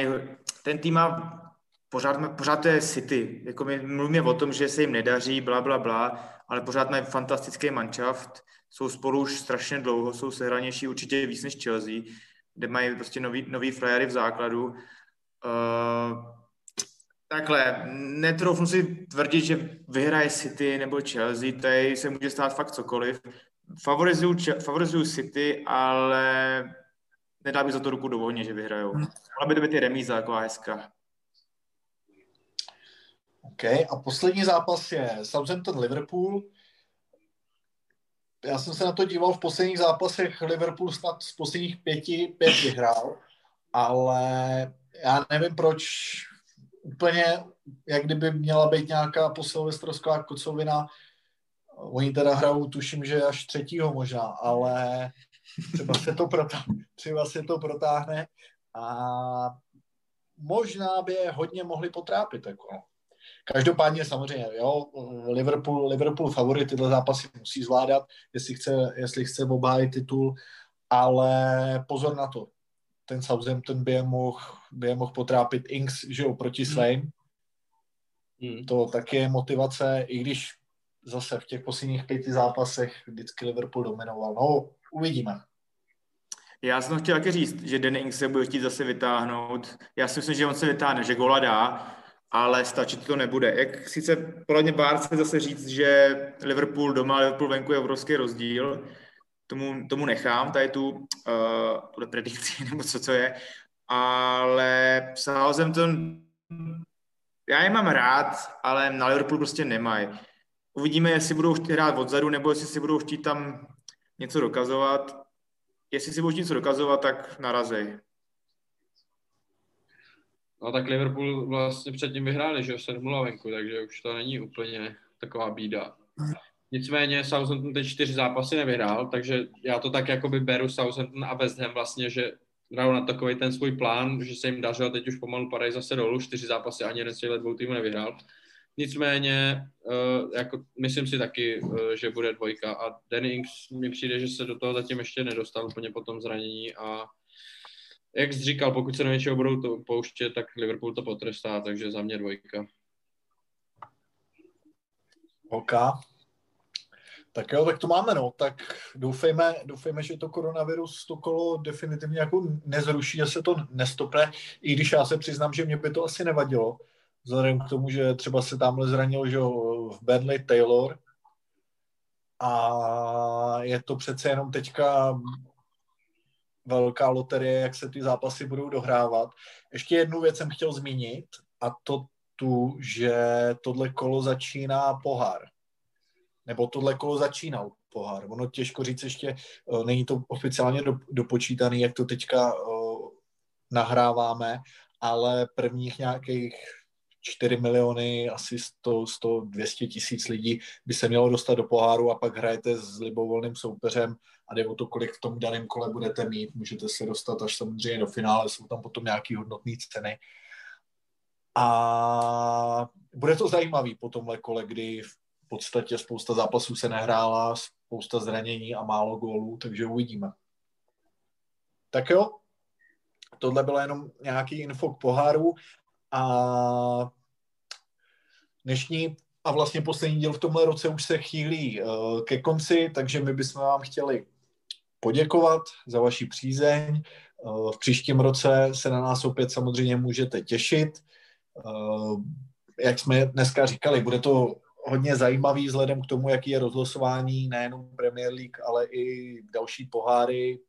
ten tým má pořád, pořád to je City. Jako my mluvíme o tom, že se jim nedaří, bla, bla, bla, ale pořád mají fantastický manšaft, jsou spolu už strašně dlouho, jsou sehranější určitě víc než Chelsea, kde mají prostě nový, nový frajery v základu. Uh, takhle, netroufnu si tvrdit, že vyhraje City nebo Chelsea, tady se může stát fakt cokoliv. Favorizuju, favorizuju City, ale nedá bych za to ruku do že vyhrajou. Mohla by to být i remíza, taková hezká. OK, a poslední zápas je Southampton-Liverpool. Já jsem se na to díval v posledních zápasech, Liverpool snad z posledních pěti, pět vyhrál, ale já nevím proč úplně, jak kdyby měla být nějaká posilvestrovská kocovina. Oni teda hrajou, tuším, že až třetího možná, ale třeba se to, protáhne, třeba se to protáhne a možná by je hodně mohli potrápit. Jako. Každopádně samozřejmě, jo, Liverpool, Liverpool favorit tyhle zápasy musí zvládat, jestli chce, jestli chce obhájit titul, ale pozor na to. Ten Southampton by je mohl, by je mohl potrápit Inks, že jo, proti hmm. Slane. Hmm. To taky je motivace, i když zase v těch posledních pěti zápasech vždycky Liverpool dominoval. No, uvidíme. Já jsem chtěl taky říct, že Danny Ings se bude chtít zase vytáhnout. Já si myslím, že on se vytáhne, že gola dá, ale stačit to nebude. Jak sice podle mě Bár zase říct, že Liverpool doma, Liverpool venku je obrovský rozdíl, tomu, tomu nechám, tady tu uh, predikci, nebo co to je, ale Southampton, já je mám rád, ale na Liverpool prostě nemají. Uvidíme, jestli budou chtít hrát odzadu, nebo jestli si budou chtít tam něco dokazovat. Jestli si budou něco dokazovat, tak narazej. No tak Liverpool vlastně předtím vyhráli, že jo, 7 venku, takže už to není úplně taková bída. Nicméně Southampton teď čtyři zápasy nevyhrál, takže já to tak jakoby beru Southampton a West Ham vlastně, že hrajou na takový ten svůj plán, že se jim dařilo, teď už pomalu padají zase dolů, čtyři zápasy ani jeden z těch dvou týmů nevyhrál. Nicméně, uh, jako, myslím si taky, uh, že bude dvojka a Danny Ings mi přijde, že se do toho zatím ještě nedostal úplně po tom zranění a jak jsi říkal, pokud se na něčeho budou to pouštět, tak Liverpool to potrestá, takže za mě dvojka. OK. Tak jo, tak to máme, no. Tak doufejme, doufejme, že to koronavirus to kolo definitivně jako nezruší, že se to nestopne, i když já se přiznám, že mě by to asi nevadilo, vzhledem k tomu, že třeba se tamhle zranil, že v Burnley Taylor a je to přece jenom teďka velká loterie, jak se ty zápasy budou dohrávat. Ještě jednu věc jsem chtěl zmínit a to tu, že tohle kolo začíná pohár. Nebo tohle kolo začínal pohár. Ono těžko říct ještě, eh, není to oficiálně do, dopočítaný, jak to teďka uh, nahráváme, ale prvních nějakých 4 miliony, asi 100, 100 200 tisíc lidí by se mělo dostat do poháru a pak hrajete s libovolným soupeřem a jde o to, kolik v tom daném kole budete mít. Můžete se dostat až samozřejmě do finále, jsou tam potom nějaké hodnotné ceny. A bude to zajímavý po tomhle kole, kdy v podstatě spousta zápasů se nehrála, spousta zranění a málo gólů, takže uvidíme. Tak jo, tohle bylo jenom nějaký info k poháru a dnešní a vlastně poslední díl v tomhle roce už se chýlí uh, ke konci, takže my bychom vám chtěli poděkovat za vaši přízeň. Uh, v příštím roce se na nás opět samozřejmě můžete těšit. Uh, jak jsme dneska říkali, bude to hodně zajímavý vzhledem k tomu, jaký je rozlosování nejenom Premier League, ale i další poháry,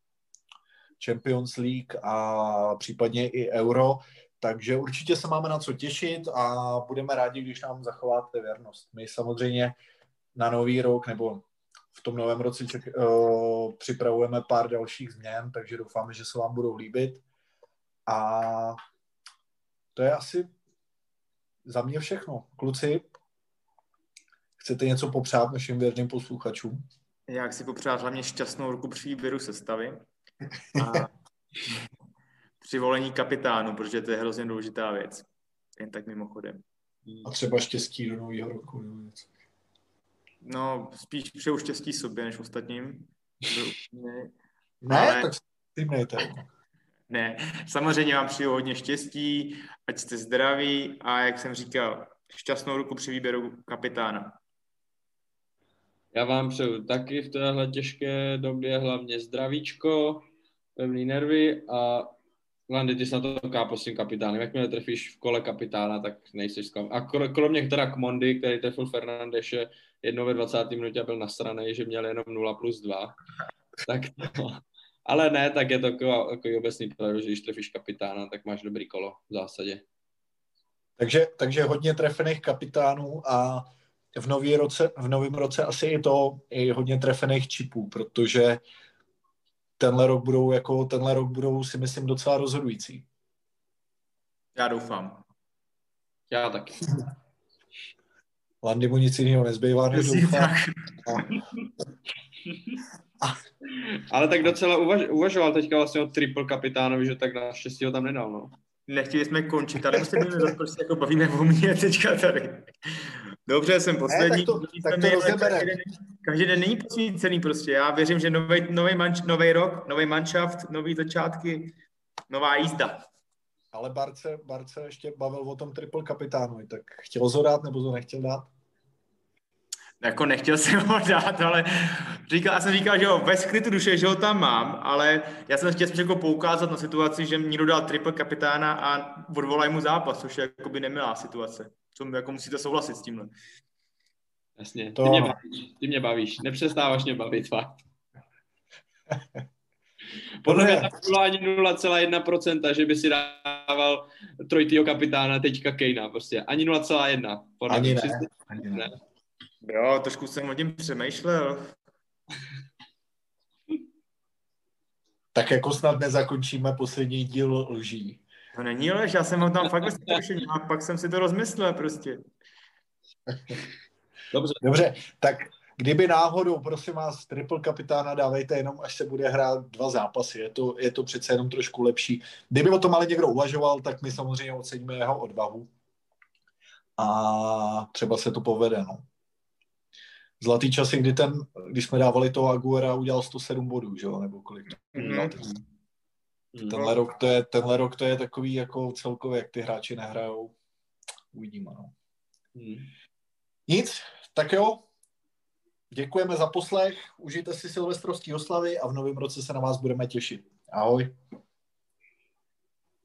Champions League a případně i Euro. Takže určitě se máme na co těšit a budeme rádi, když nám zachováte věrnost. My samozřejmě na nový rok nebo v tom novém roce ček, uh, připravujeme pár dalších změn, takže doufáme, že se vám budou líbit. A to je asi za mě všechno. Kluci, chcete něco popřát našim věrným posluchačům? Já chci popřát hlavně šťastnou ruku při výběru sestavy. A při volení kapitánu, protože to je hrozně důležitá věc. Jen tak mimochodem. A třeba štěstí do nového roku nebo něco. No, spíš přeju štěstí sobě, než ostatním. ne, Ale... tak si ne, samozřejmě vám přeju hodně štěstí, ať jste zdraví a jak jsem říkal, šťastnou ruku při výběru kapitána. Já vám přeju taky v téhle těžké době hlavně zdravíčko, pevný nervy a Jsi na to kápo s tím kapitánem. Jakmile trefíš v kole kapitána, tak nejsi zklam. A kromě teda Kmondy, který trefil Fernandeše jednou ve 20. minutě a byl nasraný, že měl jenom 0 plus 2. Tak to, ale ne, tak je to jako, jako obecný pravidlo, že když trefíš kapitána, tak máš dobrý kolo v zásadě. Takže, takže hodně trefených kapitánů a v, nový roce, v novém roce asi i to, i hodně trefených čipů, protože tenhle rok budou, jako tenhle rok budou si myslím docela rozhodující. Já doufám. Já taky. Landy mu nic jiného nezbývá, než doufám. Ale tak docela uvaž, uvažoval teďka vlastně o triple kapitánovi, že tak naštěstí ho tam nedal, no. Nechtěli jsme končit, ale prostě my prostě jako bavíme o mě teďka tady. Dobře, jsem poslední. Ne, tak to, tak to každý, den, každý den není posvícený prostě. Já věřím, že nový, nový, manč, nový rok, nový manšaft, nový začátky, nová jízda. Ale Barce, Barce ještě bavil o tom triple kapitánu, tak chtěl ho dát nebo to nechtěl dát? jako nechtěl jsem ho dát, ale říkal, já jsem říkal, že jo, ve skrytu duše, že ho tam mám, ale já jsem chtěl jako poukázat na situaci, že někdo dal triple kapitána a odvolaj mu zápas, což je jakoby nemilá situace. Co jako musíte souhlasit s tímhle. Jasně, to... ty, mě bavíš, ty mě bavíš, nepřestáváš mě bavit, fakt. Podle mě tam bylo ani 0,1%, že by si dával trojtýho kapitána teďka Kejna, prostě ani 0,1. Ani ne, ani ne. Jo, trošku jsem o tím přemýšlel. Tak jako snad nezakončíme poslední díl lží. To není lež, já jsem ho tam fakt vyzkoušel a pak jsem si to rozmyslel prostě. Dobře. Dobře, tak kdyby náhodou, prosím vás, triple kapitána dávejte jenom, až se bude hrát dva zápasy. Je to, je to přece jenom trošku lepší. Kdyby o tom ale někdo uvažoval, tak my samozřejmě oceníme jeho odvahu. A třeba se to povede, no zlatý časy, kdy ten, když jsme dávali toho Aguera, udělal 107 bodů, že jo, nebo kolik. Mm-hmm. Tenhle, rok to je, tenhle rok to je takový jako celkově, jak ty hráči nehrajou. Uvidíme, no. Mm. Nic, tak jo, děkujeme za poslech, užijte si silvestrovský oslavy a v novém roce se na vás budeme těšit. Ahoj.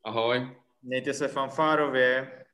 Ahoj. Mějte se fanfárově.